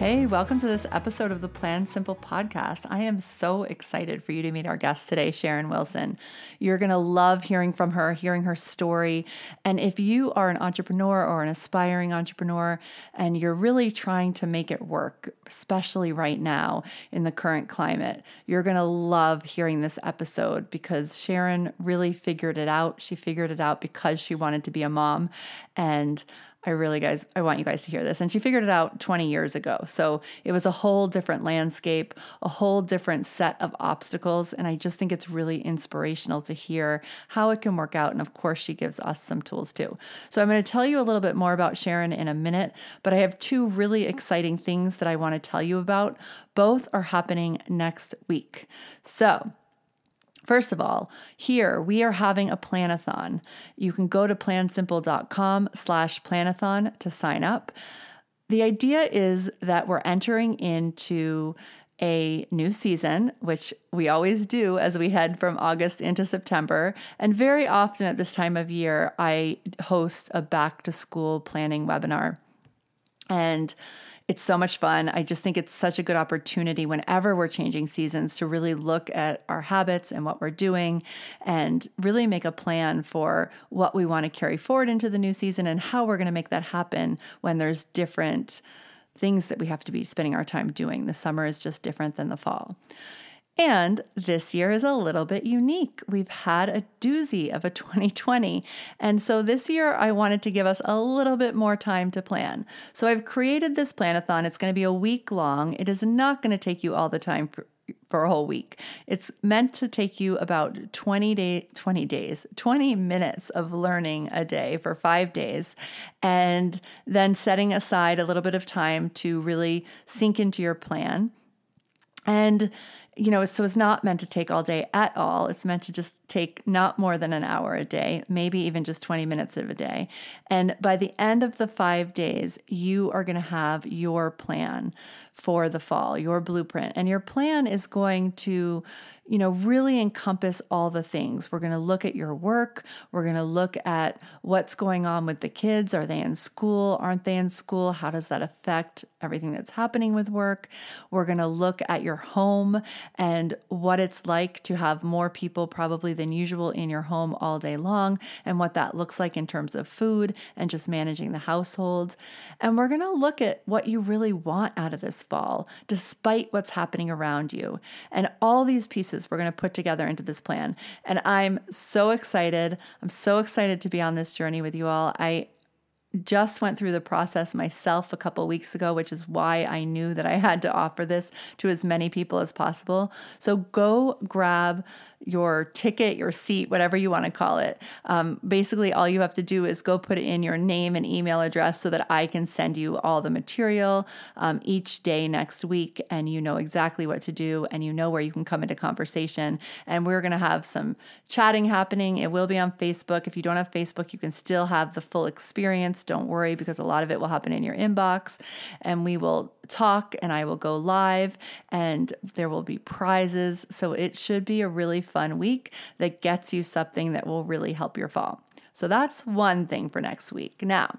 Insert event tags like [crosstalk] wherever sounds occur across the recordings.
Hey, welcome to this episode of the Plan Simple podcast. I am so excited for you to meet our guest today, Sharon Wilson. You're going to love hearing from her, hearing her story. And if you are an entrepreneur or an aspiring entrepreneur and you're really trying to make it work, especially right now in the current climate, you're going to love hearing this episode because Sharon really figured it out. She figured it out because she wanted to be a mom. And I really, guys, I want you guys to hear this. And she figured it out 20 years ago. So it was a whole different landscape, a whole different set of obstacles. And I just think it's really inspirational to hear how it can work out. And of course, she gives us some tools too. So I'm going to tell you a little bit more about Sharon in a minute, but I have two really exciting things that I want to tell you about. Both are happening next week. So, First of all, here we are having a planathon. You can go to plansimple.com slash planathon to sign up. The idea is that we're entering into a new season, which we always do as we head from August into September. And very often at this time of year, I host a back to school planning webinar. And it's so much fun. I just think it's such a good opportunity whenever we're changing seasons to really look at our habits and what we're doing and really make a plan for what we want to carry forward into the new season and how we're going to make that happen when there's different things that we have to be spending our time doing. The summer is just different than the fall. And this year is a little bit unique. We've had a doozy of a [laughs] 2020. And so this year, I wanted to give us a little bit more time to plan. So I've created this planathon. It's going to be a week long. It is not going to take you all the time for, for a whole week. It's meant to take you about 20 day 20 days, 20 minutes of learning a day for 5 days and then setting aside a little bit of time to really sink into your plan. And you know, so it's not meant to take all day at all. It's meant to just take not more than an hour a day, maybe even just 20 minutes of a day. And by the end of the five days, you are going to have your plan for the fall, your blueprint. And your plan is going to, you know, really encompass all the things. We're going to look at your work. We're going to look at what's going on with the kids. Are they in school? Aren't they in school? How does that affect everything that's happening with work? We're going to look at your home and what it's like to have more people probably than usual in your home all day long and what that looks like in terms of food and just managing the household. And we're going to look at what you really want out of this despite what's happening around you. And all these pieces we're going to put together into this plan. And I'm so excited. I'm so excited to be on this journey with you all. I just went through the process myself a couple weeks ago, which is why I knew that I had to offer this to as many people as possible. So go grab your ticket, your seat, whatever you want to call it. Um, basically, all you have to do is go put in your name and email address so that I can send you all the material um, each day next week, and you know exactly what to do and you know where you can come into conversation. And we're going to have some chatting happening. It will be on Facebook. If you don't have Facebook, you can still have the full experience. Don't worry, because a lot of it will happen in your inbox, and we will talk and I will go live and there will be prizes. So it should be a really fun week that gets you something that will really help your fall. So that's one thing for next week. Now,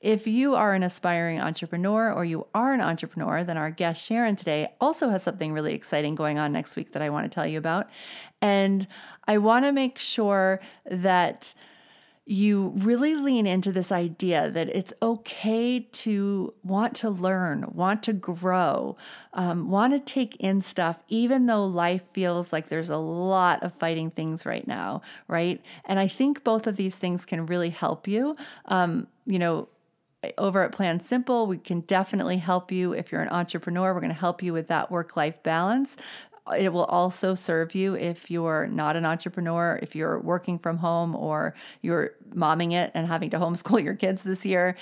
if you are an aspiring entrepreneur or you are an entrepreneur, then our guest Sharon today also has something really exciting going on next week that I want to tell you about. And I want to make sure that you really lean into this idea that it's okay to want to learn, want to grow, um, want to take in stuff, even though life feels like there's a lot of fighting things right now, right? And I think both of these things can really help you. Um, you know, over at Plan Simple, we can definitely help you. If you're an entrepreneur, we're going to help you with that work life balance. It will also serve you if you're not an entrepreneur, if you're working from home or you're momming it and having to homeschool [laughs] your kids this year.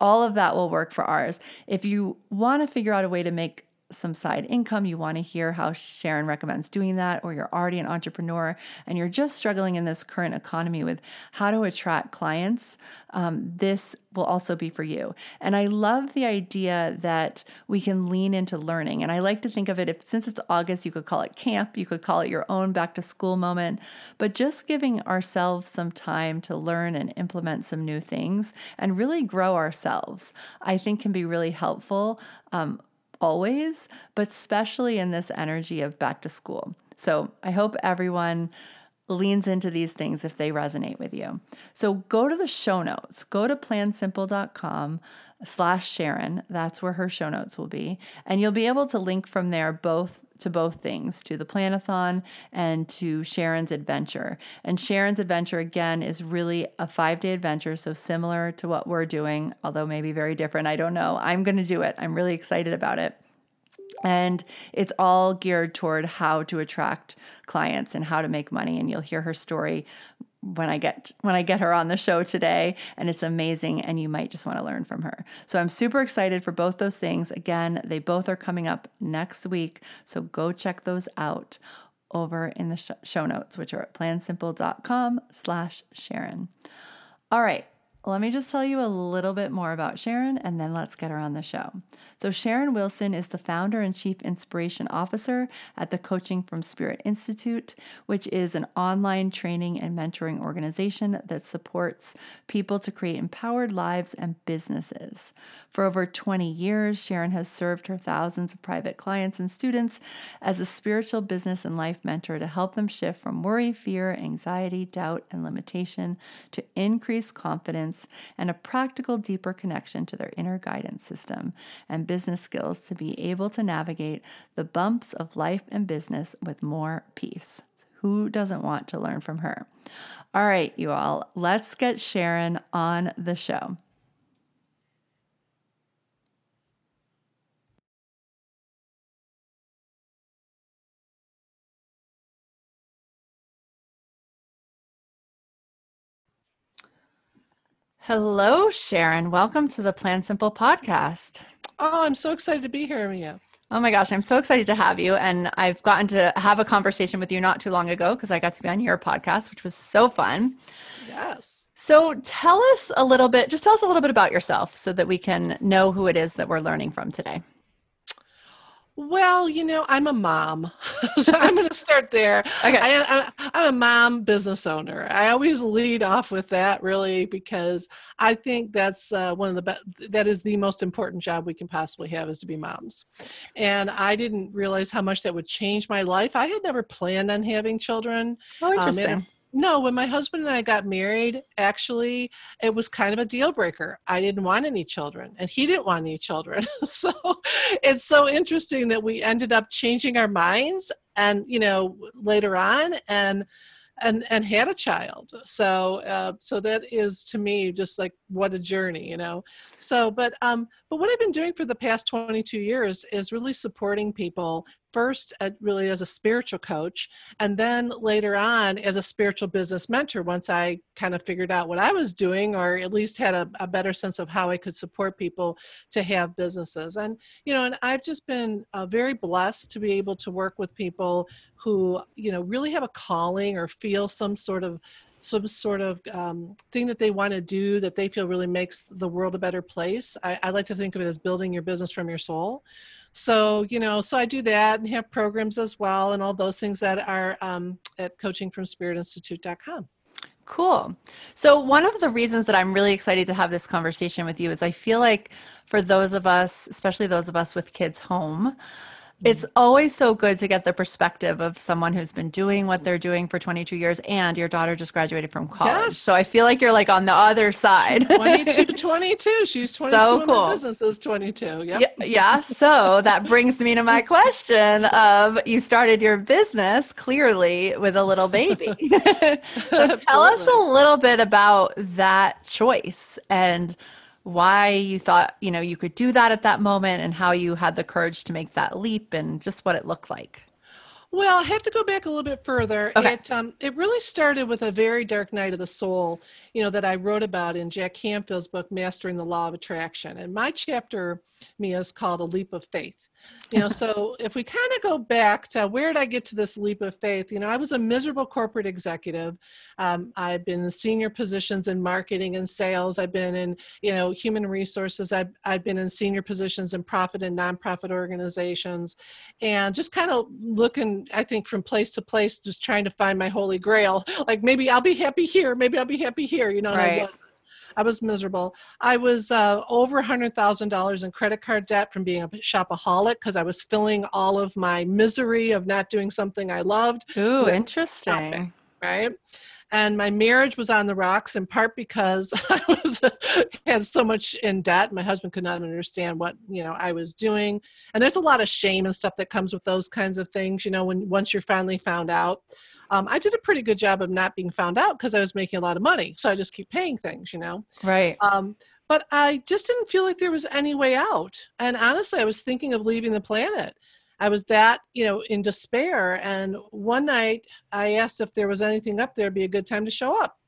All of that will work for ours. If you want to figure out a way to make some side income, you want to hear how Sharon recommends doing that, or you're already an entrepreneur and you're just struggling in this current economy with how to attract clients, um, this will also be for you. And I love the idea that we can lean into learning. And I like to think of it if since it's August, you could call it camp, you could call it your own back to school moment, but just giving ourselves some time to learn and implement some new things and really grow ourselves, I think can be really helpful. Um, always, but especially in this energy of back to school. So I hope everyone leans into these things if they resonate with you. So go to the show notes. Go to plansimple.com slash Sharon. That's where her show notes will be. And you'll be able to link from there both to both things, to the planathon and to Sharon's adventure. And Sharon's adventure again is really a 5-day adventure, so similar to what we're doing, although maybe very different. I don't know. I'm going to do it. I'm really excited about it. And it's all geared toward how to attract clients and how to make money. And you'll hear her story when I get when I get her on the show today and it's amazing and you might just want to learn from her. So I'm super excited for both those things. Again, they both are coming up next week, so go check those out over in the sh- show notes which are at plansimple.com/sharon. All right, let me just tell you a little bit more about Sharon and then let's get her on the show. So, Sharon Wilson is the founder and chief inspiration officer at the Coaching from Spirit Institute, which is an online training and mentoring organization that supports people to create empowered lives and businesses. For over 20 years, Sharon has served her thousands of private clients and students as a spiritual business and life mentor to help them shift from worry, fear, anxiety, doubt, and limitation to increased confidence and a practical, deeper connection to their inner guidance system and business skills to be able to navigate the bumps of life and business with more peace. Who doesn't want to learn from her? All right, you all, let's get Sharon on the show. Hello, Sharon. Welcome to the Plan Simple podcast. Oh, I'm so excited to be here, Mia. Oh my gosh, I'm so excited to have you. And I've gotten to have a conversation with you not too long ago because I got to be on your podcast, which was so fun. Yes. So tell us a little bit, just tell us a little bit about yourself so that we can know who it is that we're learning from today. Well, you know, I'm a mom, [laughs] so I'm going to start there. Okay. I, am a mom business owner. I always lead off with that, really, because I think that's uh, one of the best. That is the most important job we can possibly have is to be moms. And I didn't realize how much that would change my life. I had never planned on having children. Oh, um, interesting. Um, no, when my husband and I got married, actually, it was kind of a deal breaker. I didn't want any children, and he didn't want any children. [laughs] so it's so interesting that we ended up changing our minds, and you know, later on, and and and had a child. So uh, so that is to me just like what a journey, you know. So, but um, but what I've been doing for the past 22 years is really supporting people first at, really as a spiritual coach and then later on as a spiritual business mentor once i kind of figured out what i was doing or at least had a, a better sense of how i could support people to have businesses and you know and i've just been uh, very blessed to be able to work with people who you know really have a calling or feel some sort of some sort of um, thing that they want to do that they feel really makes the world a better place. I, I, like to think of it as building your business from your soul. So, you know, so I do that and have programs as well and all those things that are um, at coachingfromspiritinstitute.com. Cool. So, one of the reasons that I'm really excited to have this conversation with you is I feel like for those of us, especially those of us with kids home, it's always so good to get the perspective of someone who's been doing what they're doing for 22 years and your daughter just graduated from college. Yes. So I feel like you're like on the other side. [laughs] 22, 22. She's 22 so cool. business is 22. Yep. Yeah, yeah. So that brings me to my question of you started your business clearly with a little baby. [laughs] so [laughs] tell us a little bit about that choice and why you thought you know you could do that at that moment and how you had the courage to make that leap and just what it looked like? Well i have to go back a little bit further. Okay. it, um, it really started with a very dark night of the soul you know, that I wrote about in Jack Canfield's book, Mastering the Law of Attraction. And my chapter, Mia, is called A Leap of Faith. You know so [laughs] if we kind of go back to where did i get to this leap of faith? You know i was a miserable corporate executive. Um, i've been in senior positions in marketing and sales. I've been in you know human resources. I've, I've been in senior positions in profit and nonprofit organizations. And just kind of looking i think from place to place just trying to find my holy grail. [laughs] Like maybe i'll be happy here. Maybe i'll be happy here you know right. I was miserable. I was uh, over $100,000 in credit card debt from being a shopaholic because I was filling all of my misery of not doing something I loved. Ooh, interesting. Shopping, right? and my marriage was on the rocks in part because [laughs] I was had so much in debt. My husband could not understand what you know I was doing, and there's a lot of shame and stuff that comes with those kinds of things. You know, when once you're finally found out, um, I did a pretty good job of not being found out because I was making a lot of money. So I just keep paying things, you know? Right. Um, but I just didn't feel like there was any way out. And honestly, I was thinking of leaving the planet. I was that, you know, in despair. And one night I asked if there was anything up there, be a good time to show up.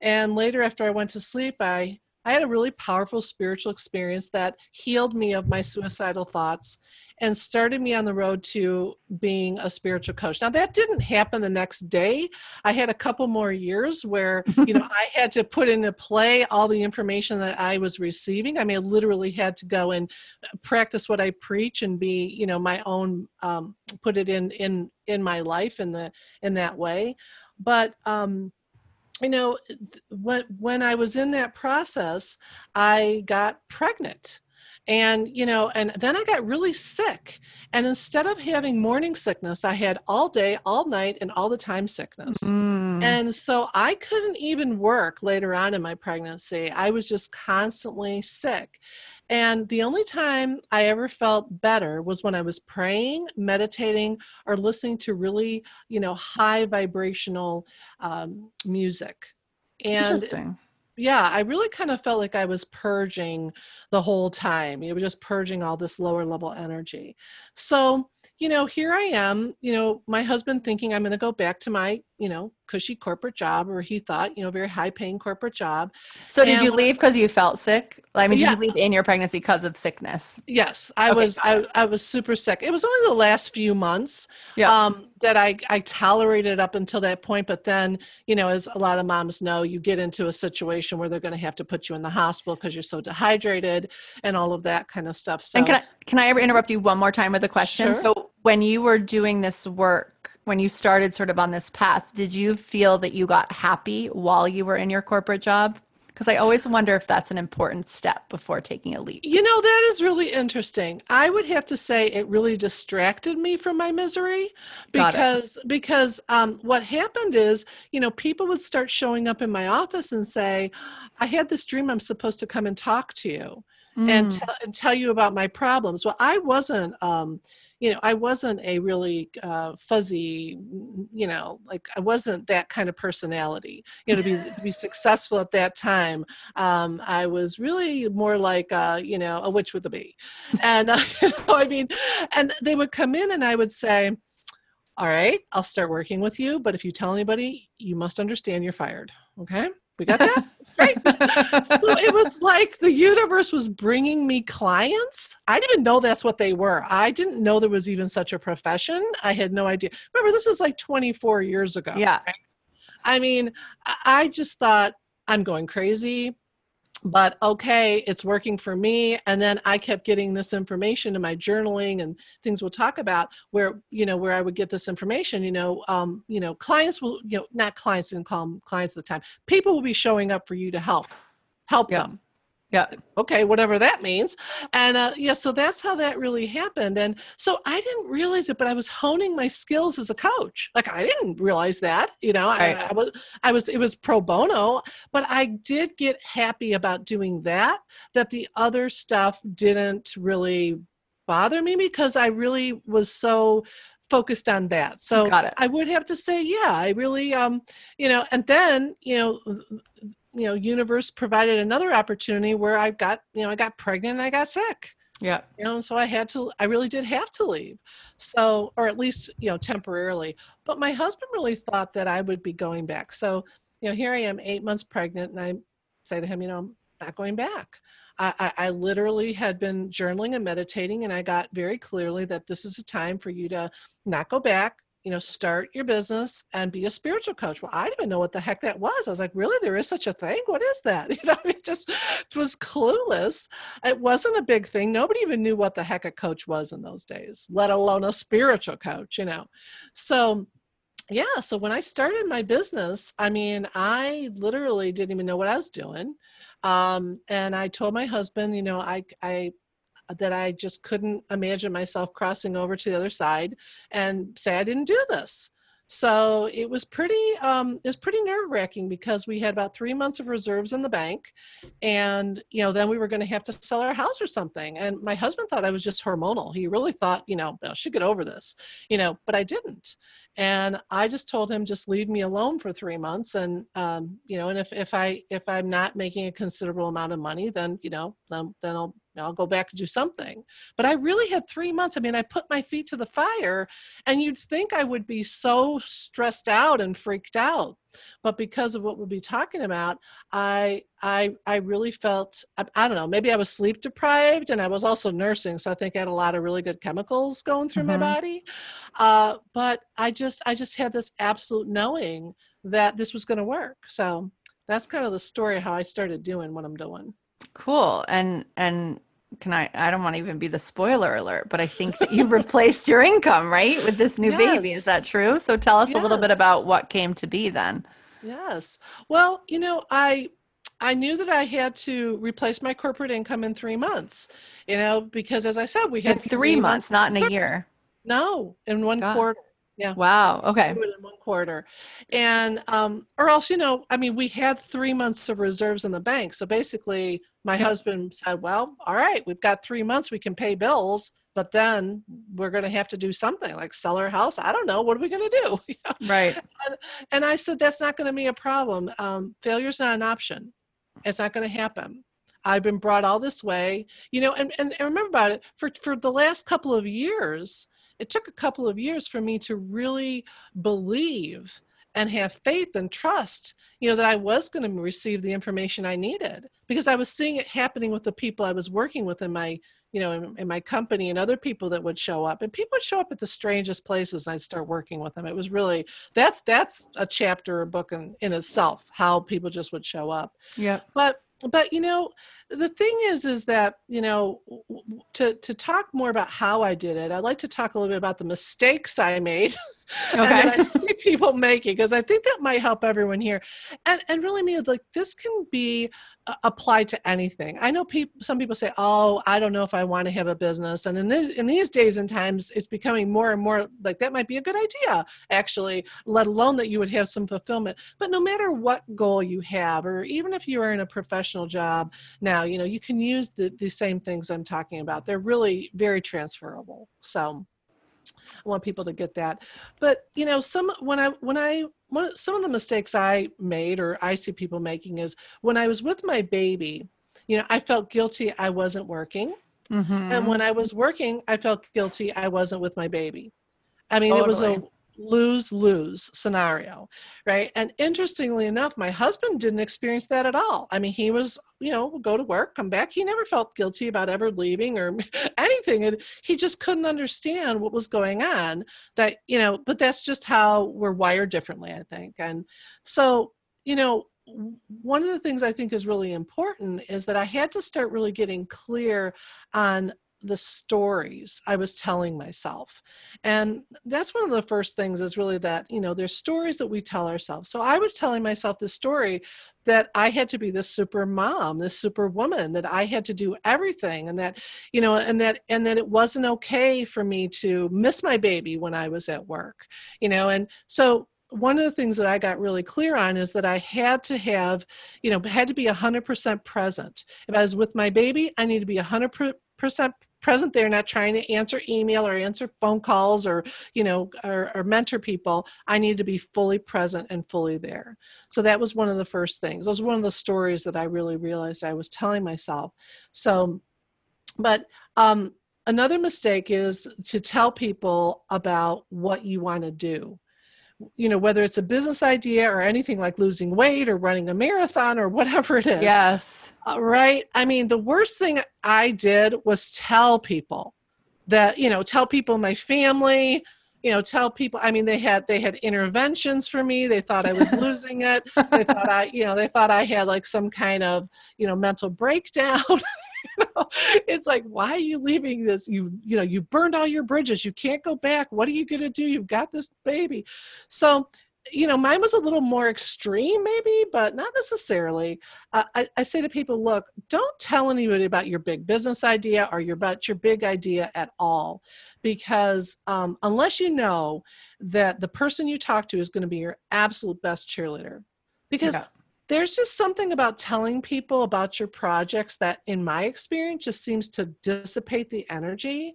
And later, after I went to sleep, I I had a really powerful spiritual experience that healed me of my suicidal thoughts and started me on the road to being a spiritual coach. Now that didn't happen the next day. I had a couple more years where, [laughs] you know, I had to put into play all the information that I was receiving. I mean, I literally had to go and practice what I preach and be, you know, my own um, put it in in in my life in the in that way. But um you know when when i was in that process i got pregnant and you know and then i got really sick. And instead of having morning sickness i had all day all night and all the time sickness. Mm. and so i couldn't even work later on in my pregnancy. I was just constantly sick. And the only time I ever felt better was when I was praying, meditating, or listening to really, you know, high vibrational um, music. And yeah, I really kind of felt like I was purging the whole time. You know, just purging all this lower level energy. So, you know, here I am, you know, my husband thinking I'm going to go back to my, you know, cushy corporate job, or he thought, you know, very high paying corporate job. So, did and you leave because you felt sick? I mean, yeah. did you leave in your pregnancy because of sickness? Yes, I okay. was. I, I was super sick. It was only the last few months. Yeah. Um, that I, I tolerated up until that point. But then, you know, as a lot of moms know, you get into a situation where they're going to have to put you in the hospital because you're so dehydrated and all of that kind of stuff. So, and can I, can I ever interrupt you one more time with a question? Sure. So, when you were doing this work, when you started sort of on this path, did you feel that you got happy while you were in your corporate job? Because I always wonder if that's an important step before taking a leap. You know, that is really interesting. I would have to say it really distracted me from my misery because because um, what happened is, you know, people would start showing up in my office and say, "I had this dream. I'm supposed to come and talk to you." Mm. And, t- and tell you about my problems. Well, I wasn't um, you know i wasn't a really uh, fuzzy you know like i wasn't that kind of personality. You know to be to be successful at that time um, i was really more like uh, you know a witch with a bee. And [laughs] uh, you know i mean and they would come in and i would say all right i'll start working with you but if you tell anybody you must understand you're fired. Okay we got that? [laughs] right. so it was like the universe was bringing me clients. I didn't even know that's what they were. I didn't know there was even such a profession. I had no idea. Remember, this is like 24 years ago. Yeah. Right? I mean, I just thought I'm going crazy but okay it's working for me and then i kept getting this information in my journaling and things we'll talk about where you know where i would get this information you know um, you know clients will you know not clients didn't call them clients at the time people will be showing up for you to help help yeah. them yeah. Okay whatever that means. And uh, yeah so that's how that really happened. And so i didn't realize it but i was honing my skills as a coach. Like i didn't realize that you know right. I, I, was i was it was pro bono but i did get happy about doing that that the other stuff didn't really bother me because i really was so focused on that. So i would have to say yeah i really um you know and then you know you know universe provided another opportunity where i got you know i got pregnant and i got sick. Yeah. You know so i had to i really did have to leave. So or at least you know temporarily. But my husband really thought that i would be going back. So you know, here I am eight months pregnant, and I say to him, you know, I'm not going back. I, I, I literally had been journaling and meditating, and I got very clearly that this is a time for you to not go back, you know, start your business and be a spiritual coach. Well, I didn't even know what the heck that was. I was like, really, there is such a thing? What is that? [laughs] You know, it just was clueless. It wasn't a big thing. Nobody even knew what the heck a coach was in those days, let alone a spiritual coach, you know. So yeah, so when I started my business, I mean, I literally didn't even know what I was doing. Um, and I told my husband, you know, I, I that I just couldn't imagine myself crossing over to the other side and say I didn't do this. So it was pretty um, it was pretty nerve wracking because we had about three months of reserves in the bank, and you know then we were going to have to sell our house or something. And my husband thought I was just hormonal. He really thought you know I should get over this, you know, but I didn't. And I just told him just leave me alone for three months, and um, you know, and if if I if I'm not making a considerable amount of money, then you know then then I'll I'll go back and do something. But I really had three months. I mean, I put my feet to the fire, and you'd think I would be so stressed out and freaked out. But because of what we'll be talking about, I I I really felt I, I don't know, maybe I was sleep deprived and I was also nursing, so I think I had a lot of really good chemicals going through mm-hmm. my body. Uh, but I just I just had this absolute knowing that this was going to work. So that's kind of the story how I started doing what I'm doing. Cool. And and can I I don't want to even be the spoiler alert, but I think that you replaced your income, right? With this new yes. baby. Is that true? So tell us yes. a little bit about what came to be then. Yes. Well, you know, I I knew that I had to replace my corporate income in three months, you know, because as I said, we had in three, three months, months, not in a year. No, in one God. quarter. Yeah. Wow. Okay. In one quarter. And, um, or else, you know, I mean, we had three months of reserves in the bank. So basically, my husband said, well, all right, we've got three months, we can pay bills, but then we're going to have to do something like sell our house. I don't know. What are we going to do? [laughs] right. And, and, I said, that's not going to be a problem. Um, failure's not an option. It's not going to happen. I've been brought all this way, you know, and, and, and remember about it for, for the last couple of years, it took a couple of years for me to really believe and have faith and trust you know that i was going to receive the information i needed because i was seeing it happening with the people i was working with in my you know in, in, my company and other people that would show up and people would show up at the strangest places and i'd start working with them. It was really that's that's a chapter a book in, in itself how people just would show up. Yeah but but you know the thing is is that you know to to talk more about how i did it i'd like to talk a little bit about the mistakes i made [laughs] okay. and i see people making because i think that might help everyone here and and really mean like this can be apply to anything. I know people some people say, "Oh, I don't know if I want to have a business." And in this in these days and times it's becoming more and more like that might be a good idea actually, let alone that you would have some fulfillment. But no matter what goal you have or even if you are in a professional job now, you know, you can use the the same things I'm talking about. They're really very transferable. So I want people to get that. But you know, some when I when I one some of the mistakes I made or I see people making is when I was with my baby, you know, I felt guilty I wasn't working. Mm-hmm. And when I was working, I felt guilty I wasn't with my baby. I mean, totally. it was a lose lose scenario right? And interestingly enough my husband didn't experience that at all. I mean he was you know go to work come back. He never felt guilty about ever leaving or [laughs] anything and he just couldn't understand what was going on that you know but that's just how we're wired differently i think. And so you know one of the things I think is really important is that I had to start really getting clear on the stories I was telling myself. And that's one of the first things is really that, you know, there's stories that we tell ourselves. So I was telling myself this story that I had to be this super mom, this super woman, that I had to do everything and that, you know, and that and that it wasn't okay for me to miss my baby when I was at work. You know, and so one of the things that I got really clear on is that I had to have, you know, had to be 100% present. If I was with my baby, I need to be 100% present there not trying to answer email or answer phone calls or you know or, or, mentor people. I need to be fully present and fully there. So that was one of the first things. Those were one of the stories that i really realized i was telling myself. So but um, another mistake is to tell people about what you want to do you know whether it's a business idea or anything like losing weight or running a marathon or [laughs] whatever it is. Yes. uh, right? I mean the worst thing i did was tell people that you know tell people my family you know tell people i mean they had they had interventions for me. They thought i was [laughs] losing it. They thought i you know they thought i had like some kind of you know mental breakdown [laughs] [laughs] Know, it's like why are you leaving this? You you know you burned all your bridges. You can't go back. What are you going to do? You've got this baby. So you know mine was a little more extreme maybe but not necessarily. Uh, I, I say to people look don't tell anybody about your big business idea or your about your big idea at all because um, unless you know that the person you talk to is going to be your absolute best cheerleader. Because Yeah. There's just something about telling people about your projects that in my experience just seems to dissipate the energy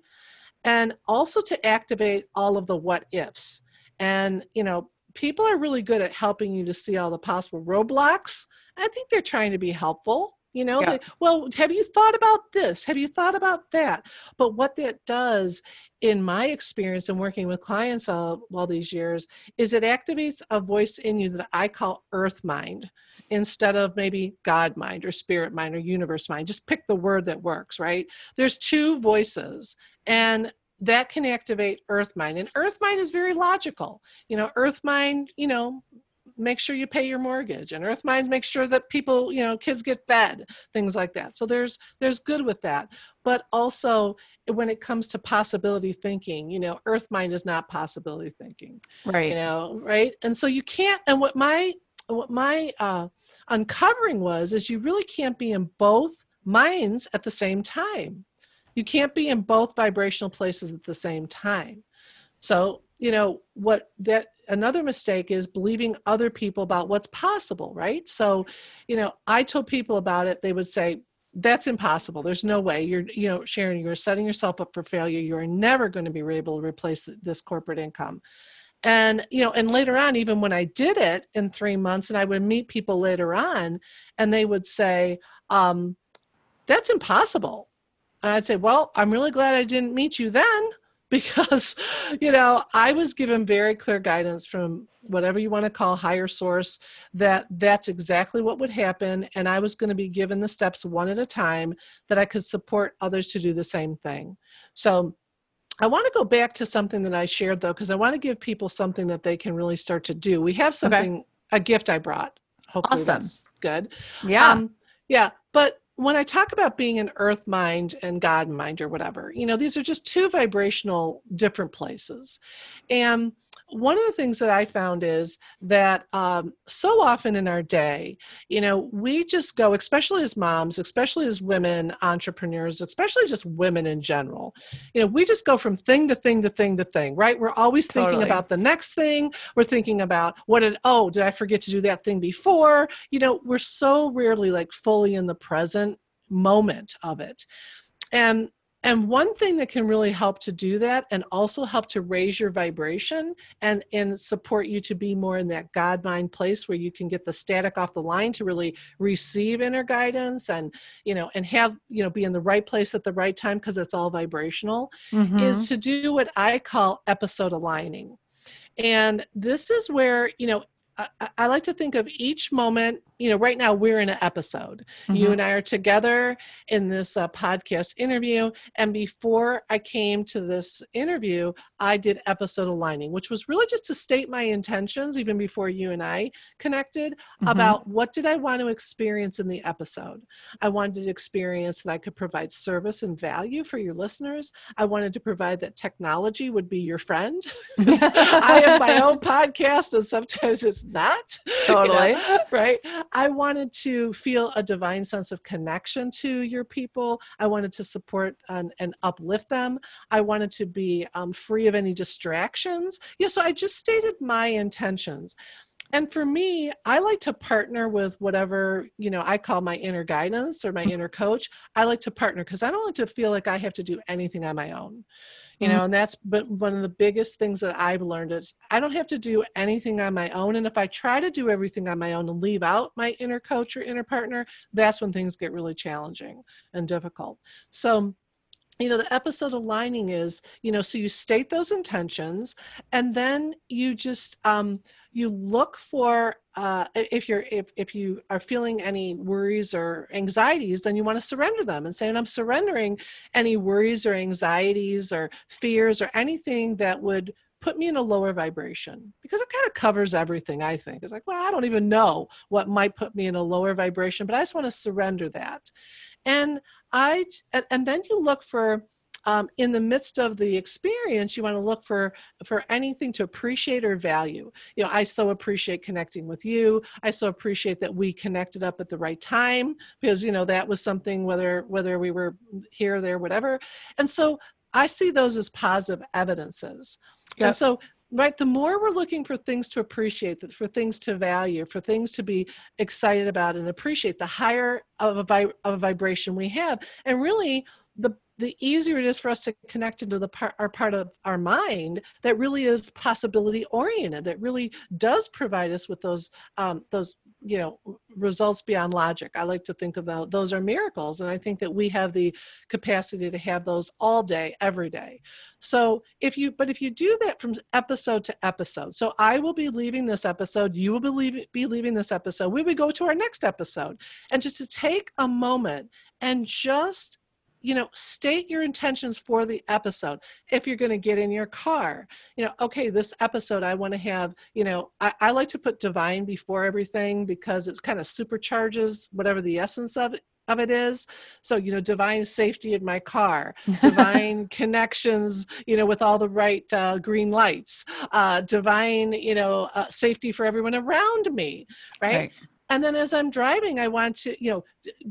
and also to activate all of the what ifs. And you know people are really good at helping you to see all the possible roadblocks. I think they're trying to be helpful you know Yeah. they, well have you thought about this? Have you thought about that? But what that does in my experience in working with clients all, all these years is it activates a voice in you that i call earth mind instead of maybe god mind or spirit mind or universe mind. Just pick the word that works right? There's two voices and that can activate earth mind and earth mind is very logical. You know earth mind you know make sure you pay your mortgage and earth mind make sure that people you know kids get fed things like that. So there's there's good with that. But also when it comes to possibility thinking you know earth mind is not possibility thinking Right. you know right? And so you can't and what my what my uh uncovering was is you really can't be in both minds at the same time. You can't be in both vibrational places at the same time. So you know what that another mistake is believing other people about what's possible right? So you know i told people about it they would say that's impossible. There's no way. You're you know sharon you're setting yourself up for failure. You're never going to be able to replace this corporate income. And you know and later on even when i did it in three months and i would meet people later on and they would say um, that's impossible. And i'd say well i'm really glad i didn't meet you then because you know i was given very clear guidance from whatever you want to call higher source that that's exactly what would happen and i was going to be given the steps one at a time that i could support others to do the same thing so I want to go back to something that I shared though, because I want to give people something that they can really start to do. We have something, a gift I brought. Hopefully Awesome. good. Yeah. Um, yeah. But when I talk about being an earth mind and God mind or whatever, you know, these are just two vibrational different places. And one of the things that I found is that um, so often in our day, you know, we just go, especially as moms, especially as women entrepreneurs, especially just women in general, you know, we just go from thing to thing to thing to thing, right? We're always thinking Totally. about the next thing. We're thinking about what did, oh, did I forget to do that thing before? You know, we're so rarely like fully in the present moment of it. And and one thing that can really help to do that and also help to raise your vibration and and support you to be more in that god mind place where you can get the static off the line to really receive inner guidance and you know and have you know be in the right place at the right time because it's all vibrational Mhm. is to do what I call episode aligning. And this is where, you know, I- I like to think of each moment, you know, right now we're in an episode. You Mhm. and I are together in this uh, podcast interview. And before I came to this interview, I did episode aligning, which was really just to state my intentions, even before you and I connected, Mhm. about what did I want to experience in the episode. I wanted to experience that I could provide service and value for your listeners. I wanted to provide that technology would be your friend. [laughs] I have my [laughs] own podcast, and sometimes it's not. [laughs] you know, Totally. right? I wanted to feel a divine sense of connection to your people. I wanted to support and, and uplift them. I wanted to be um, free of any distractions. Yeah, so I just stated my intentions. And for me, I like to partner with whatever, you know, I call my inner guidance or my mm-hmm. inner coach. I like to partner because I don't like to feel like I have to do anything on my own. You mm-hmm. know, and that's but one of the biggest things that I've learned is I don't have to do anything on my own. And if I try to do everything on my own and leave out my inner coach or inner partner, that's when things get really challenging and difficult. So you know the episode aligning is you know so you state those intentions and then you just um you look for uh, if you're if, if you are feeling any worries or anxieties then you want to surrender them and say i'm surrendering any worries or anxieties or fears or anything that would put me in a lower vibration. Because it kind of covers everything i think. It's like well i don't even know what might put me in a lower vibration but i just want to surrender that. And i and then you look for um, in the midst of the experience you want to look for for anything to appreciate or value. You know i so appreciate connecting with you. I so appreciate that we connected up at the right time because you know that was something whether whether we were here there whatever. And so i see those as positive evidences. Yep. and so right? The more we're looking for things to appreciate for things to value for things to be excited about and appreciate the higher of a, vi- of a vibration we have. And really the the easier it is for us to connect into the part our part of our mind that really is possibility oriented that really does provide us with those um, those you know results beyond logic. I like to think of that those are miracles and i think that we have the capacity to have those all day every day. So if you but if you do that from episode to episode so i will be leaving this episode you will be leaving, be leaving this episode we would go to our next episode. And just to take a moment and just you know state your intentions for the episode if you're going to get in your car. You know okay this episode i want to have you know I, I, like to put divine before everything because it's kind of supercharges whatever the essence of it of it is. So you know divine safety in my car [laughs] divine connections you know with all the right uh, green lights uh, divine you know uh, safety for everyone around me right. right and then as i'm driving i want to you know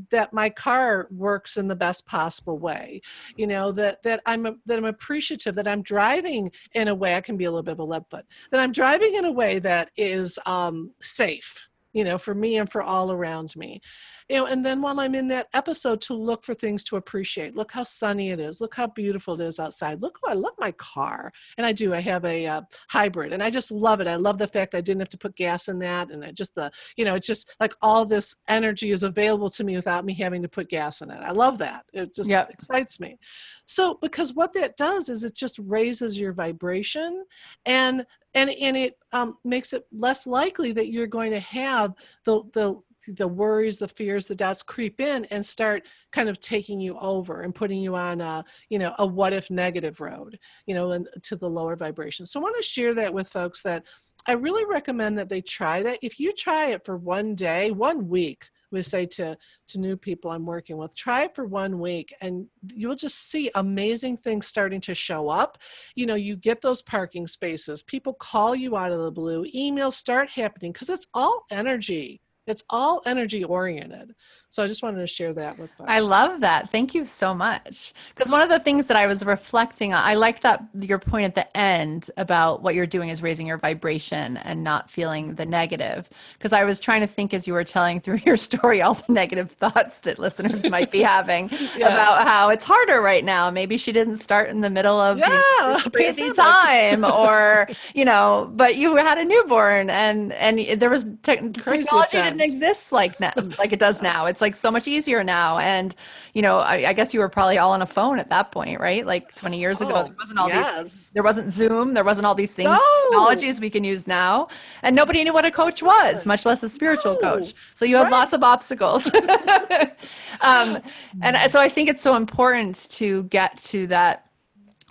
that my car works in the best possible way you know that that i'm a, that i'm appreciative that i'm driving in a way i can be a little bit of a lead foot that i'm driving in a way that is um, safe you know for me and for all around me you know and then while i'm in that episode to look for things to appreciate look how sunny it is look how beautiful it is outside look oh i love my car. And i do i have a uh, hybrid and i just love it. I love the fact i didn't have to put gas in that and I just the you know it's just like all this energy is available to me without me having to put gas in it. I love that. It just yep. excites me. So because what that does is it just raises your vibration and and and it um, makes it less likely that you're going to have the the the worries the fears the doubts creep in and start kind of taking you over and putting you on a you know a what if negative road you know and to the lower vibration. So i want to share that with folks that i really recommend that they try that. If you try it for one day one week we say to to new people i'm working with try it for one week and you'll just see amazing things starting to show up. You know you get those parking spaces. People call you out of the blue. Emails start happening because it's all energy it's all energy oriented so I just wanted to share that with folks. I love that. Thank you so much. Because one of the things that I was reflecting on, I like that your point at the end about what you're doing is raising your vibration and not feeling the negative. Because I was trying to think as you were telling through [laughs] your story all the negative thoughts that listeners might be [laughs] having yeah. about how it's harder right now. Maybe she didn't start in the middle of yeah, [laughs] crazy time, or you know, but you had a newborn and and there was te- technology didn't exist like now, like it does now. It's like so much easier now. And, you know, I, I, guess you were probably all on a phone at that point, right? Like 20 years oh, ago, there wasn't all yes. these, there wasn't Zoom, there wasn't all these things, no. technologies we can use now. And nobody knew what a coach was, much less a spiritual no. coach. So you had right. lots of obstacles. [laughs] um, and so I think it's so important to get to that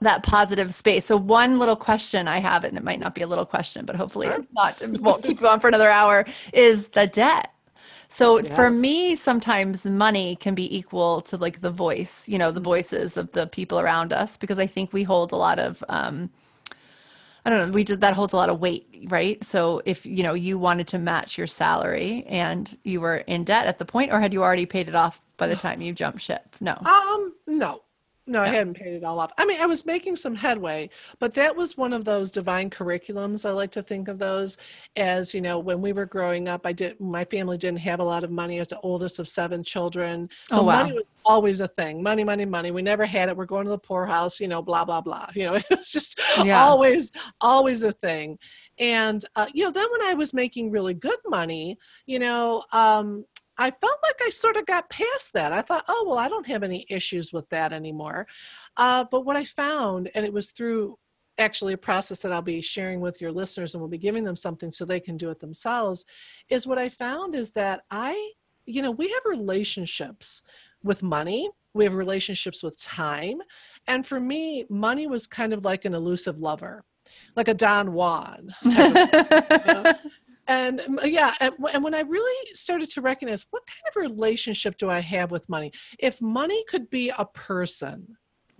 that positive space. So one little question I have, and it might not be a little question, but hopefully it's not, won't keep you on for another hour, is the debt. So yes. for me, sometimes money can be equal to like the voice, you know, the mm-hmm. voices of the people around us, because I think we hold a lot of, um, I don't know, we just, that holds a lot of weight, right? So if, you know, you wanted to match your salary and you were in debt at the point, or had you already paid it off by the [sighs] time you jumped ship? No. Um, no, no, I hadn't paid it all off. I mean, I was making some headway, but that was one of those divine curriculums. I like to think of those as, you know, when we were growing up, I did my family didn't have a lot of money as the oldest of seven children. So oh, wow. money was always a thing. Money, money, money. We never had it. We're going to the poorhouse, you know, blah, blah, blah. You know, [laughs] it was just yeah. always, always a thing. And uh, you know, then when I was making really good money, you know, um, I felt like I sort of got past that. I thought, oh, well, I don't have any issues with that anymore. Uh, but what I found, and it was through actually a process that I'll be sharing with your listeners and we'll be giving them something so they can do it themselves, is what I found is that I, you know, we have relationships with money. We have relationships with time. And for me, money was kind of like an elusive lover, like a Don Juan. Type of, you know? [laughs] and yeah and, and, when i really started to recognize what kind of relationship do i have with money? If money could be a person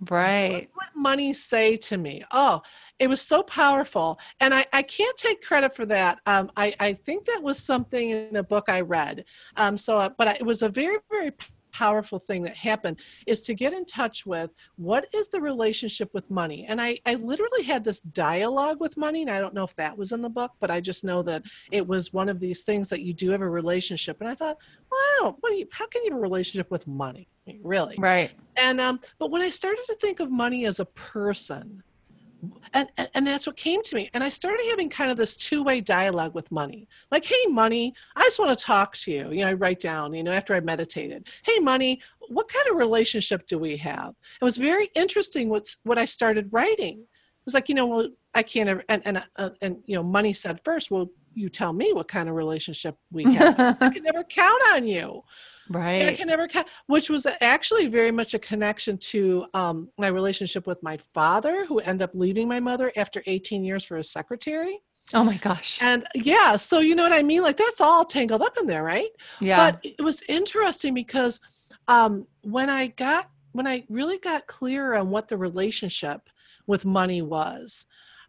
right. what would money say to me? Oh it was so powerful and i, I can't take credit for that. Um, I, I think that was something in a book i read. Um, so uh, but it was a very very powerful thing that happened is to get in touch with what is the relationship with money. And I, I literally had this dialogue with money, and I don't know if that was in the book, but I just know that it was one of these things that you do have a relationship. And I thought, well, I don't, what do you, how can you have a relationship with money? Really? Right. And, um, but when I started to think of money as a person, and, and that's what came to me. And i started having kind of this two-way dialogue with money. Like hey money i just want to talk to you. You know i write down you know after i meditated hey money what kind of relationship do we have? It was very interesting what's what i started writing. It was like you know well i can't ever and and, uh, and you know money said first well you tell me what kind of relationship we have i can never count on you Right. I can never count, which was actually very much a connection to um, my relationship with my father, who ended up leaving my mother after 18 years for a secretary. Oh my gosh. And yeah, so you know what I mean? Like that's all tangled up in there, right? Yeah. But it was interesting because um, when I got, when I really got clear on what the relationship with money was,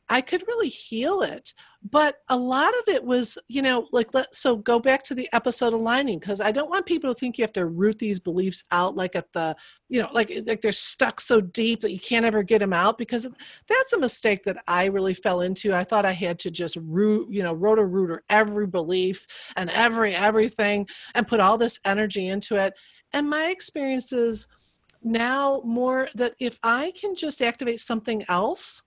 I could really heal it. But a lot of it was, you know, like, let, so go back to the episode aligning because I don't want people to think you have to root these beliefs out like at the, you know, like, like they're stuck so deep that you can't ever get them out because that's a mistake that I really fell into. I thought I had to just root, you know, Roto-Rooter every belief and every everything and put all this energy into it. And my experience is now more that if I can just activate something else,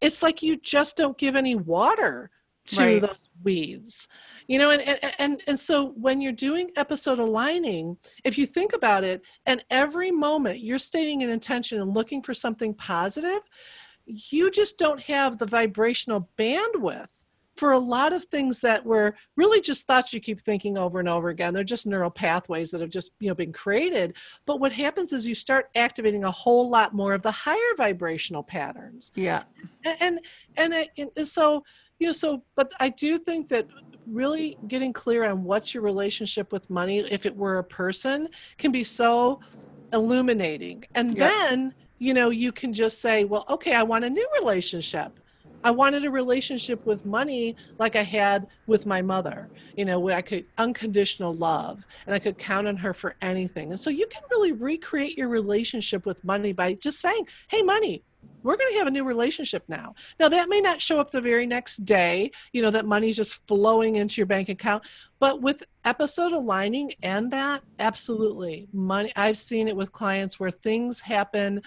it's like you just don't give any water to right. those weeds you know and, and and and so when you're doing episode aligning if you think about it and every moment you're stating an intention and looking for something positive you just don't have the vibrational bandwidth for a lot of things that were really just thoughts you keep thinking over and over again. They're just neural pathways that have just you know been created. But what happens is you start activating a whole lot more of the higher vibrational patterns. Yeah. And and, and, and so you know so but i do think that really getting clear on what's your relationship with money if it were a person can be so illuminating. And yep. then you know you can just say well okay i want a new relationship I wanted a relationship with money like I had with my mother, you know, where I could unconditional love and I could count on her for anything. And so you can really recreate your relationship with money by just saying, hey, money, we're going to have a new relationship now. Now, that may not show up the very next day, you know, that money's just flowing into your bank account. But with episode aligning and that, absolutely. Money, I've seen it with clients where things happen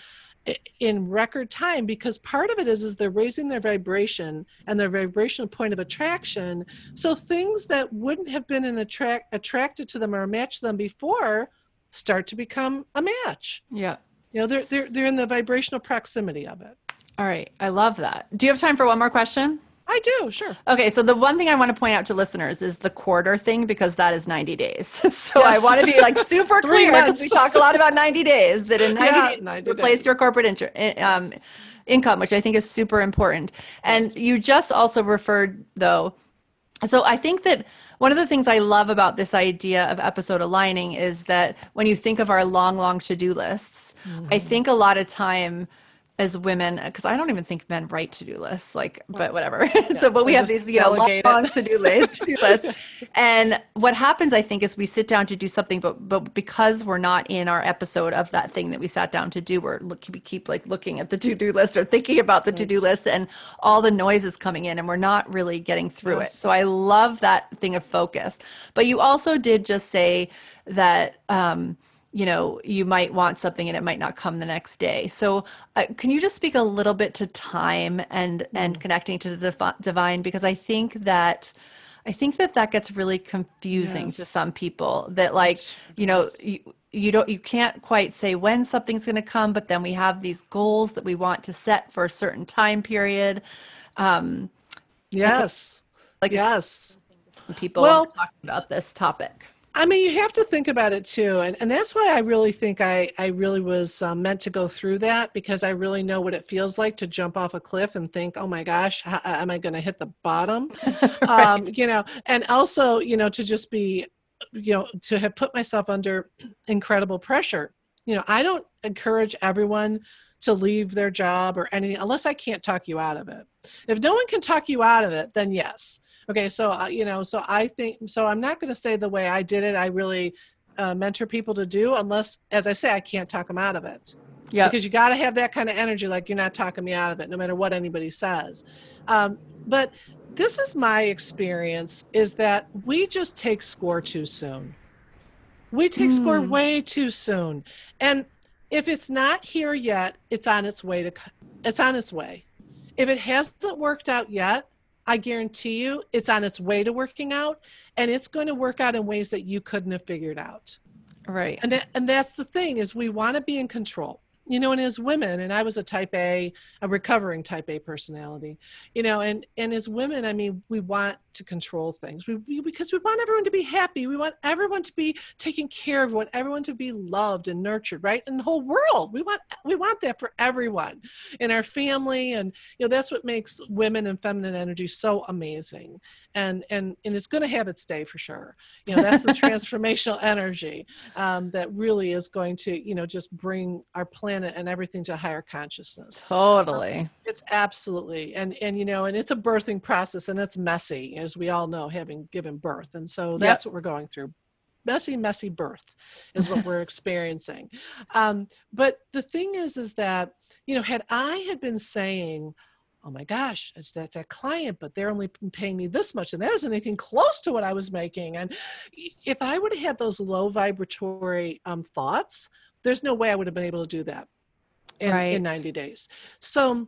in record time because part of it is is they're raising their vibration and their vibrational point of attraction. So things that wouldn't have been an attract attracted to them or matched them before start to become a match. Yeah. You know they're they're, they're in the vibrational proximity of it. All right. I love that. Do you have time for one more question I do, sure. Okay, so the one thing I want to point out to listeners is the quarter thing because that is 90 days. [laughs] so yes. I want to be like [laughs] super clear because we talk a lot about 90 days that in [laughs] 90 yeah, days 90 replace days. your corporate inter- um, yes. income, which I think is super important. And you just also referred though so I think that one of the things I love about this idea of episode aligning is that when you think of our long, long to do lists, mm-hmm. I think a lot of time as women because i don't even think men write to-do lists like but whatever. yeah, [laughs] so but we have these you know long, to-do lists [laughs] lists. And what happens i think is we sit down to do something but but because we're not in our episode of that thing that we sat down to do we're look we keep like looking at the to-do list or thinking about the to-do list and all the noise is coming in and we're not really getting through yes. it. So i love that thing of focus. But you also did just say that um you know you might want something and it might not come the next day. So uh, can you just speak a little bit to time and and mm. connecting to the divine? Because i think that i think that that gets really confusing yes. to some people that like you know you, you don't you can't quite say when something's going to come but then we have these goals that we want to set for a certain time period. Um yes. like yes. people well, talking about this topic I mean, you have to think about it too, and and that's why I really think I I really was um, meant to go through that because I really know what it feels like to jump off a cliff and think, oh my gosh, how, am I going to hit the bottom? [laughs] right. um, you know, and also you know to just be, you know, to have put myself under [clears throat] incredible pressure. You know, I don't encourage everyone to leave their job or anything unless I can't talk you out of it. If no one can talk you out of it, then yes okay so uh, you know so i think so i'm not going to say the way i did it i really uh, mentor people to do unless as i say i can't talk them out of it. Yeah. Because you got to have that kind of energy like you're not talking me out of it no matter what anybody says. Um, but this is my experience is that we just take score too soon. We take mm. score hmm. way too soon. And if it's not here yet it's on its way to it's on its way. If it hasn't worked out yet I guarantee you it's on its way to working out and it's going to work out in ways that you couldn't have figured out. Right. And that, and that's the thing is we want to be in control you know, and as women, and I was a type A, a recovering type A personality, you know, and and as women, I mean, we want to control things. We, we, because we want everyone to be happy. We want everyone to be taken care of. We want everyone to be loved and nurtured, right? In the whole world, we want we want that for everyone in our family, and you know, that's what makes women and feminine energy so amazing. And and and it's going to have its day for sure. You know, that's the transformational [laughs] energy um, that really is going to you know just bring our planet and everything to higher consciousness totally it's absolutely and and you know and it's a birthing process and it's messy as we all know having given birth and so that's yep. what we're going through messy messy birth is what we're [laughs] experiencing um, but the thing is is that you know had i had been saying oh my gosh, it's that's that client, but they're only paying me this much, and that isn't anything close to what I was making. And if I would have had those low vibratory um, thoughts, there's no way I would have been able to do that in, right. in 90 days. So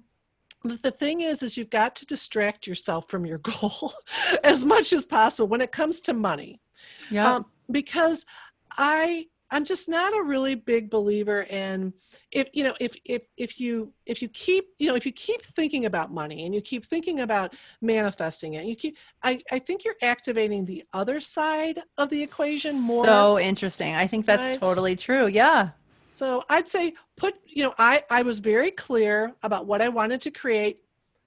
the thing is is you've got to distract yourself from your [laughs] goal as much as possible when it comes to money. Yeah. Um, because I I'm just not a really big believer in if you know if if if you if you keep you know if you keep thinking about money and you keep thinking about manifesting it you keep I I think you're activating the other side of the equation more. So interesting. I think that's right? totally true. Yeah. So I'd say put, you know, I, I was very clear about what I wanted to create,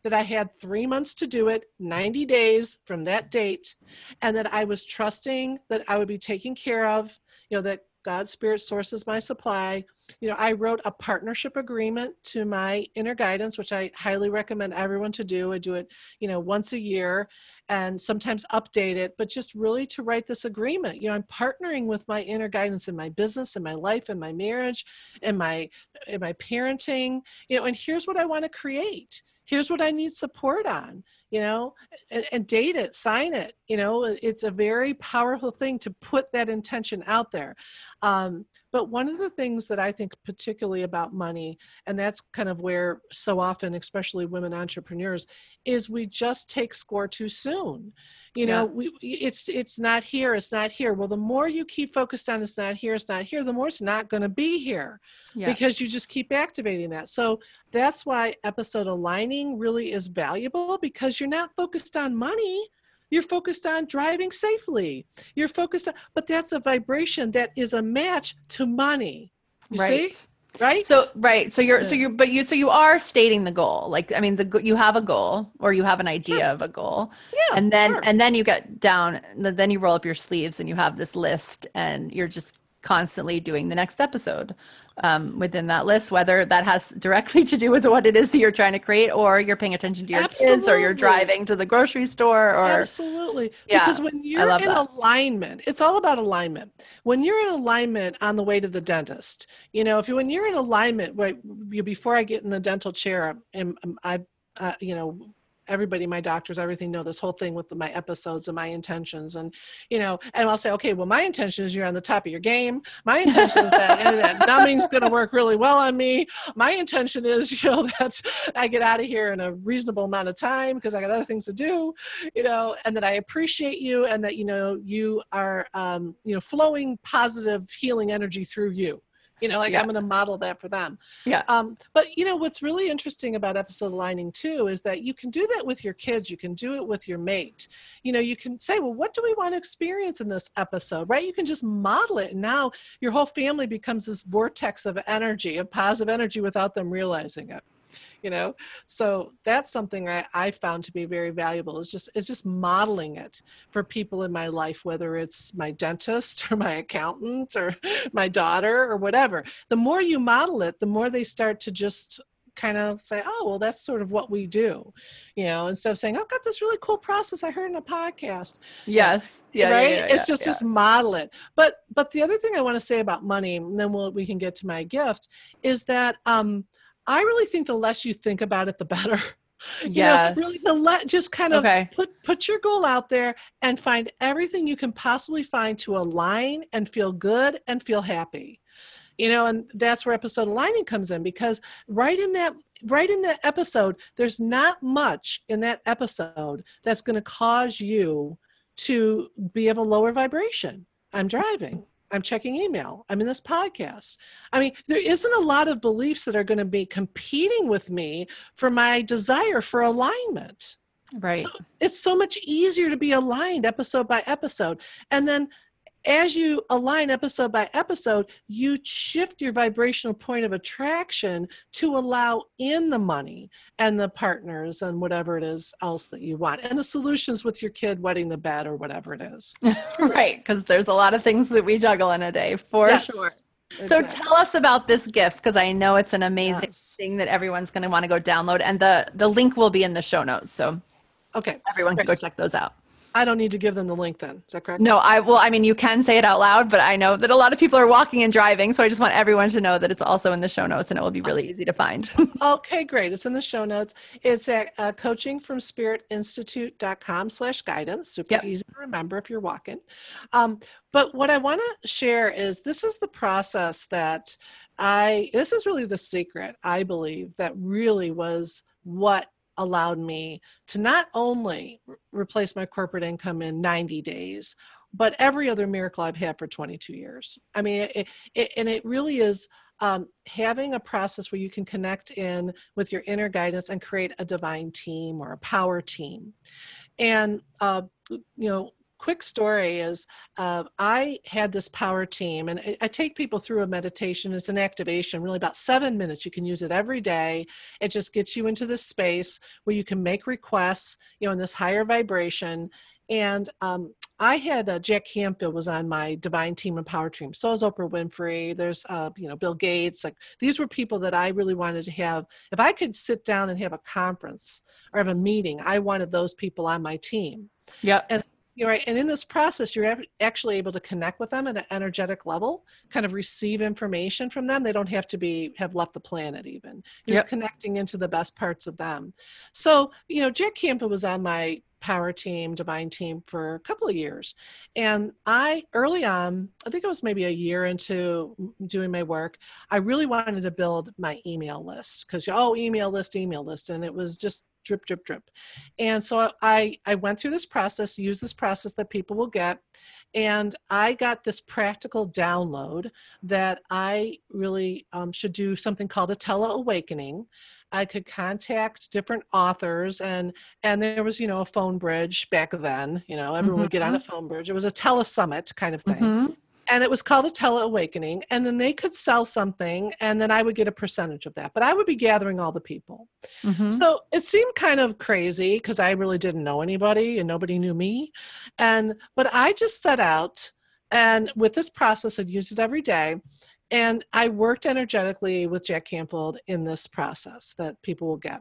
that I had three months to do it, 90 days from that date, and that I was trusting that I would be taken care of, you know, that God's Spirit sources my supply. You know, I wrote a partnership agreement to my inner guidance, which I highly recommend everyone to do. I do it, you know, once a year and sometimes update it, but just really to write this agreement. You know, I'm partnering with my inner guidance in my business, in my life, in my marriage, in my in my parenting, you know, and here's what I want to create. Here's what I need support on you know and, and, date it sign it you know it's a very powerful thing to put that intention out there um, but one of the things that i think particularly about money and that's kind of where so often especially women entrepreneurs is we just take score too soon. You know yeah. we it's it's not here it's not here. Well the more you keep focused on it's not here it's not here the more it's not going to be here yeah. because you just keep activating that. So that's why episode aligning really is valuable because you're not focused on money you're focused on driving safely. You're focused on but that's a vibration that is a match to money you right. see right so right so you're so you're but you so you are stating the goal like i mean the you have a goal or you have an idea sure. of a goal yeah and then sure. and then you get down then you roll up your sleeves and you have this list and you're just constantly doing the next episode um, within that list, whether that has directly to do with what it is that you're trying to create, or you're paying attention to your Absolutely. kids, or you're driving to the grocery store, or Absolutely. Yeah, because when you're in that. alignment, it's all about alignment. When you're in alignment on the way to the dentist, you know, if you, when you're in alignment, right, you, before I get in the dental chair, and I, uh, you know, everybody, my doctors, everything know this whole thing with my episodes and my intentions. And, you know, and I'll say, okay, well, my intention is you're on the top of your game. My intention is that, that numbing's [laughs] going to work really well on me. My intention is, you know, [laughs] that I get out of here in a reasonable amount of time because I got other things to do, you know, and that I appreciate you and that, you know, you are, um, you know, flowing positive healing energy through you you know like yeah. i'm going to model that for them. Yeah. Um, but you know what's really interesting about episode aligning too is that you can do that with your kids you can do it with your mate. You know you can say well what do we want to experience in this episode? Right? You can just model it and now your whole family becomes this vortex of energy of positive energy without them realizing it you know so that's something I, I found to be very valuable is just is just modeling it for people in my life whether it's my dentist [laughs] or my accountant or [laughs] my daughter or whatever the more you model it the more they start to just kind of say, oh, well, that's sort of what we do, you know, instead of saying, I've got this really cool process I heard in a podcast. Yes. Yeah. Right. Yeah, yeah, it's just, just model it. But, but the other thing I want to say about money, and then we'll, we can get to my gift is that, um, I really think the less you think about it, the better. [laughs] Yeah. really the let just kind of okay. put put your goal out there and find everything you can possibly find to align and feel good and feel happy. You know, and that's where episode aligning comes in because right in that right in that episode, there's not much in that episode that's going to cause you to be of a lower vibration. I'm driving. I'm checking email. I'm in this podcast. I mean, there isn't a lot of beliefs that are going to be competing with me for my desire for alignment. Right. So it's so much easier to be aligned episode by episode. And then as you align episode by episode, you shift your vibrational point of attraction to allow in the money and the partners and whatever it is else that you want and the solutions with your kid wetting the bed or whatever it is. [laughs] right. Because there's a lot of things that we juggle in a day for yes. sure. Exactly. So tell us about this gift because I know it's an amazing yes. thing that everyone's going to want to go download and the the link will be in the show notes. So okay, everyone Great. can go check those out. I don't need to give them the link then. Is that correct? No, I well, I mean, you can say it out loud, but I know that a lot of people are walking and driving, so I just want everyone to know that it's also in the show notes, and it will be really easy to find. [laughs] okay, great. It's in the show notes. It's at uh, coachingfromspiritinstitute.com slash guidance. Super yep. easy to remember if you're walking. Um, but what I want to share is this is the process that I. This is really the secret I believe that really was what allowed me to not only replace my corporate income in 90 days, but every other miracle I've had for 22 years. I mean, it, it, and it really is um, having a process where you can connect in with your inner guidance and create a divine team or a power team. And, uh, you know, quick story is uh, I had this power team, and I, I, take people through a meditation. It's an activation, really about seven minutes. You can use it every day. It just gets you into this space where you can make requests, you know, in this higher vibration. And um, I had uh, Jack Canfield was on my divine team and power team. So is Oprah Winfrey. There's uh, you know Bill Gates. Like these were people that I really wanted to have. If I could sit down and have a conference or have a meeting, I wanted those people on my team. Yeah. And you're right. And in this process, you're actually able to connect with them at an energetic level, kind of receive information from them. They don't have to be have left the planet even. You're yep. just connecting into the best parts of them. So, you know, Jack Canfield was on my power team, divine team for a couple of years. And I early on, I think it was maybe a year into doing my work, I really wanted to build my email list because oh, email list, email list. And it was just drip, drip, drip. And so I, I went through this process, used this process that people will get, and I got this practical download that I really um, should do something called a tele-awakening. I could contact different authors and and there was you know a phone bridge back then you know everyone mm-hmm. would get on a mm-hmm. phone bridge it was a telesummit kind of thing mm-hmm and it was called a tele-awakening and then they could sell something and then i would get a percentage of that but i would be gathering all the people mm-hmm. so it seemed kind of crazy because i really didn't know anybody and nobody knew me and but i just set out and with this process i'd use it every day and i worked energetically with jack canfield in this process that people will get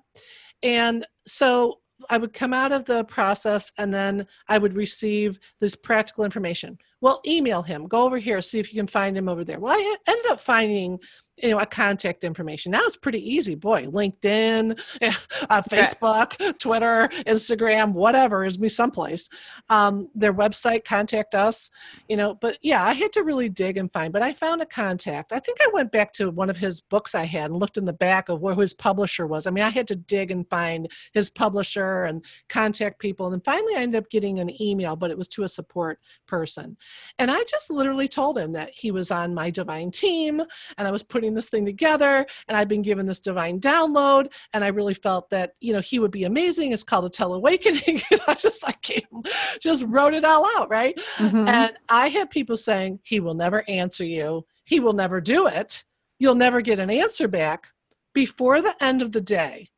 and so I would come out of the process and then I would receive this practical information. Well, email him, go over here, see if you can find him over there. Well, I ended up finding you know a contact information. Now it's pretty easy. Boy linkedin [laughs] uh, facebook right. twitter instagram whatever is me someplace. Um, their website contact us you know but yeah i had to really dig and find but i found a contact. I think i went back to one of his books i had and looked in the back of where his publisher was. I mean i had to dig and find his publisher and contact people and then finally i ended up getting an email but it was to a support person. And i just literally told him that he was on my divine team and i was putting putting this thing together and I've been given this divine download and I really felt that, you know, he would be amazing. It's called a teleawakening. [laughs] and I just like came, just wrote it all out, right? Mm-hmm. And I had people saying, he will never answer you. He will never do it. You'll never get an answer back. Before the end of the day,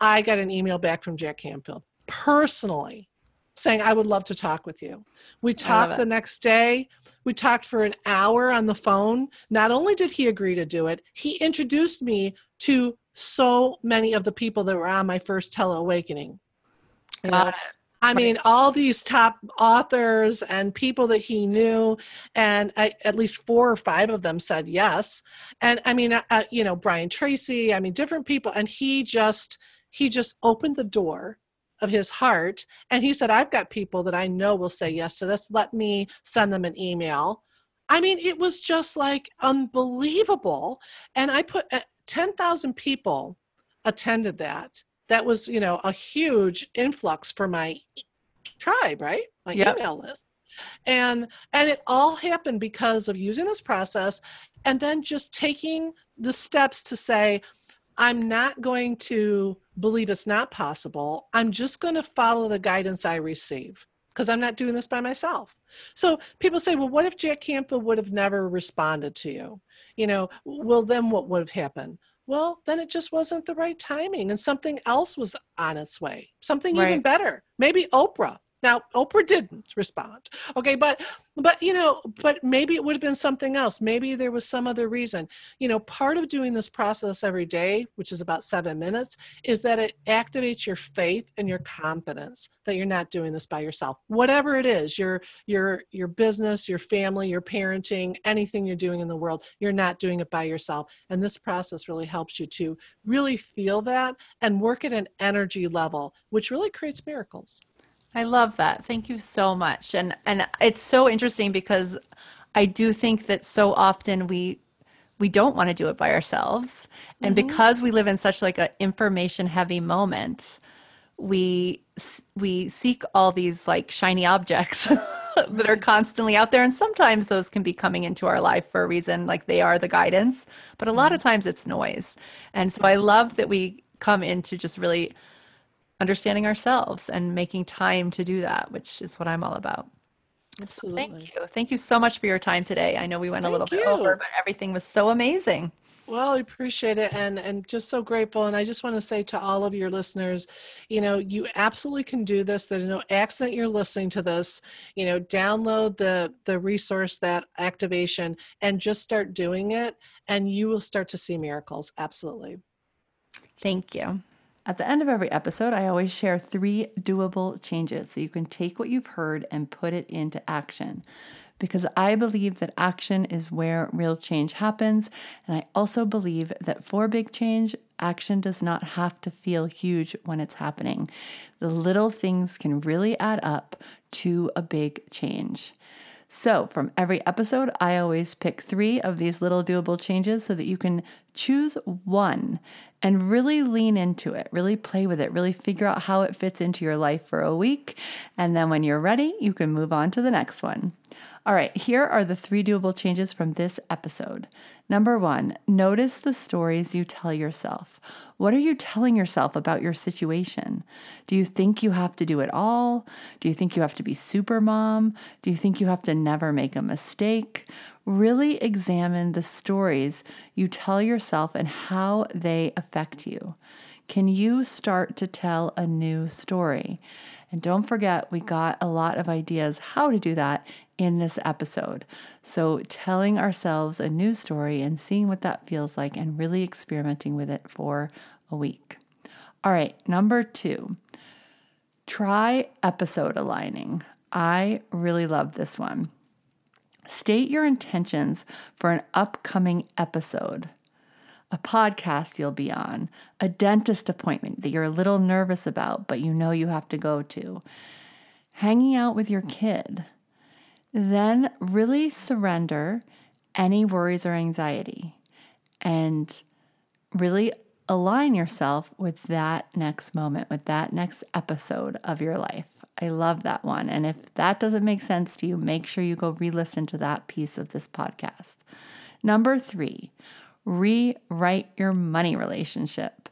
I got an email back from Jack Canfield personally saying, I would love to talk with you. We talked the next day. We talked for an hour on the phone. Not only did he agree to do it, he introduced me to so many of the people that were on my first teleawakening. Got it. I mean, all these top authors and people that he knew, and I, at least four or five of them said yes. And I mean, uh, uh you know, Brian Tracy, I mean, different people. And he just, he just opened the door of his heart. And he said, I've got people that I know will say yes to this. Let me send them an email. I mean, it was just like unbelievable. And I put uh, 10,000 people attended that. That was, you know, a huge influx for my tribe, right? My yep. email list. And and it all happened because of using this process and then just taking the steps to say, I'm not going to believe it's not possible. I'm just going to follow the guidance I receive because I'm not doing this by myself. So people say, well, what if Jack Canfield would have never responded to you? You know, well, then what would have happened? Well, then it just wasn't the right timing and something else was on its way, something right. even better. Maybe Oprah now, Oprah didn't respond. Okay, but but you know, but maybe it would have been something else. Maybe there was some other reason. You know, part of doing this process every day, which is about 7 minutes, is that it activates your faith and your confidence that you're not doing this by yourself. Whatever it is, your your your business, your family, your parenting, anything you're doing in the world, you're not doing it by yourself. And this process really helps you to really feel that and work at an energy level, which really creates miracles. I love that. Thank you so much. And and it's so interesting because I do think that so often we we don't want to do it by ourselves. And mm-hmm. because we live in such like an information heavy moment, we we seek all these like shiny objects [laughs] that are constantly out there and sometimes those can be coming into our life for a reason like they are the guidance, but a lot of mm-hmm. times it's noise. And so I love that we come into just really understanding ourselves and making time to do that, which is what I'm all about. Absolutely. So thank you. Thank you so much for your time today. I know we went thank a little you. bit over, but everything was so amazing. Well, I appreciate it and and just so grateful. And I just want to say to all of your listeners, you know, you absolutely can do this. There's no accident you're listening to this. You know, download the the resource that activation and just start doing it and you will start to see miracles. Absolutely. Thank you. At the end of every episode, I always share three doable changes so you can take what you've heard and put it into action. Because I believe that action is where real change happens. And I also believe that for big change, action does not have to feel huge when it's happening. The little things can really add up to a big change. So, from every episode, I always pick three of these little doable changes so that you can choose one and really lean into it, really play with it, really figure out how it fits into your life for a week. And then when you're ready, you can move on to the next one. All right, here are the three doable changes from this episode. Number one, notice the stories you tell yourself. What are you telling yourself about your situation? Do you think you have to do it all? Do you think you have to be super mom? Do you think you have to never make a mistake? Really examine the stories you tell yourself and how they affect you. Can you start to tell a new story? And don't forget, we got a lot of ideas how to do that in this episode. So, telling ourselves a new story and seeing what that feels like and really experimenting with it for a week. All right, number two, try episode aligning. I really love this one. State your intentions for an upcoming episode. a podcast you'll be on, a dentist appointment that you're a little nervous about, but you know you have to go to, hanging out with your kid. Then really surrender any worries or anxiety and really align yourself with that next moment, with that next episode of your life. I love that one. And if that doesn't make sense to you, make sure you go re listen to that piece of this podcast. Number three, rewrite your money relationship.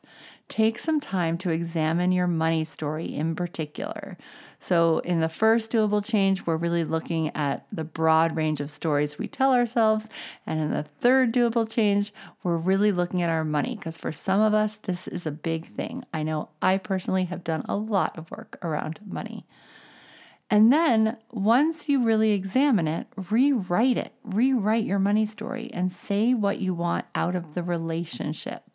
Take some time to examine your money story in particular. So, in the first doable change, we're really looking at the broad range of stories we tell ourselves. And in the third doable change, we're really looking at our money because for some of us, this is a big thing. I know I personally have done a lot of work around money. And then once you really examine it, rewrite it, rewrite your money story, and say what you want out of the relationship.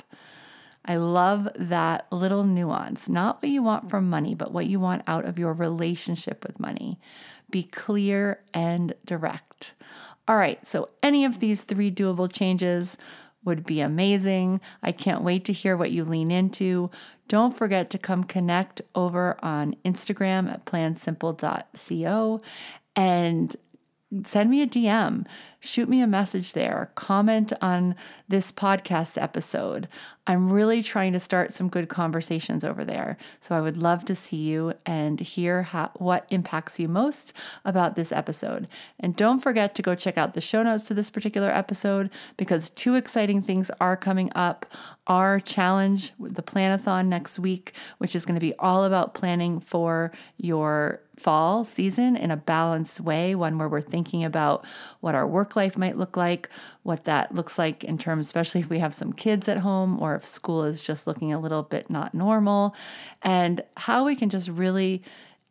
I love that little nuance. Not what you want from money, but what you want out of your relationship with money. Be clear and direct. All right, so any of these three doable changes would be amazing. I can't wait to hear what you lean into. Don't forget to come connect over on Instagram at plansimple.co and send me a DM, shoot me a message there, comment on this podcast episode. I'm really trying to start some good conversations over there. So I would love to see you and hear how, what impacts you most about this episode. And don't forget to go check out the show notes to this particular episode because two exciting things are coming up. Our challenge, the planathon next week, which is going to be all about planning for your fall season in a balanced way, one where we're thinking about what our life might look like, what that looks like in terms, especially if we have some kids at home or if school is just looking a little bit not normal, and how we can just really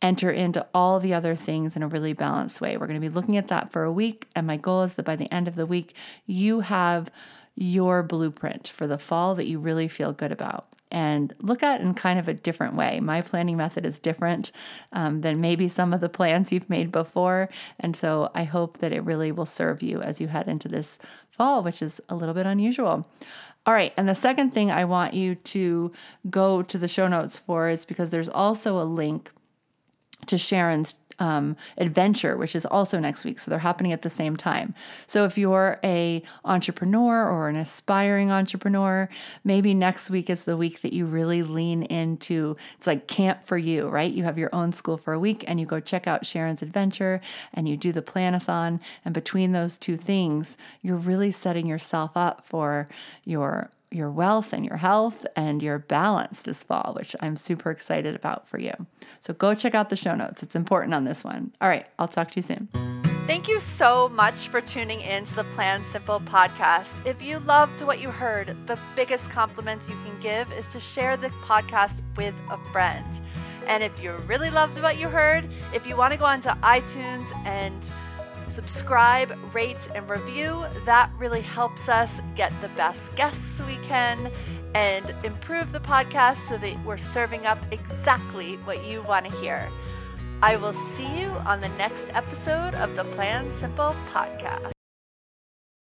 enter into all the other things in a really balanced way. We're going to be looking at that for a week. And my goal is that by the end of the week, you have your blueprint for the fall that you really feel good about and look at in kind of a different way. My planning method is different um, than maybe some of the plans you've made before. And so I hope that it really will serve you as you head into this fall, which is a little bit unusual. All right. And the second thing I want you to go to the show notes for is because there's also a link to Sharon's um, adventure, which is also next week. So they're happening at the same time. So if you're a entrepreneur or an aspiring entrepreneur, maybe next week is the week that you really lean into. It's like camp for you, right? You have your own school for a week and you go check out Sharon's adventure and you do the planathon. And between those two things, you're really setting yourself up for your your wealth and your health and your balance this fall, which I'm super excited about for you. So go check out the show notes. It's important on this one. All right, I'll talk to you soon. Thank you so much for tuning in to the Plan Simple podcast. If you loved what you heard, the biggest compliment you can give is to share the podcast with a friend. And if you really loved what you heard, if you want to go onto iTunes and subscribe, rate, and review. That really helps us get the best guests we can and improve the podcast so that we're serving up exactly what you want to hear. I will see you on the next episode of the Plan Simple podcast.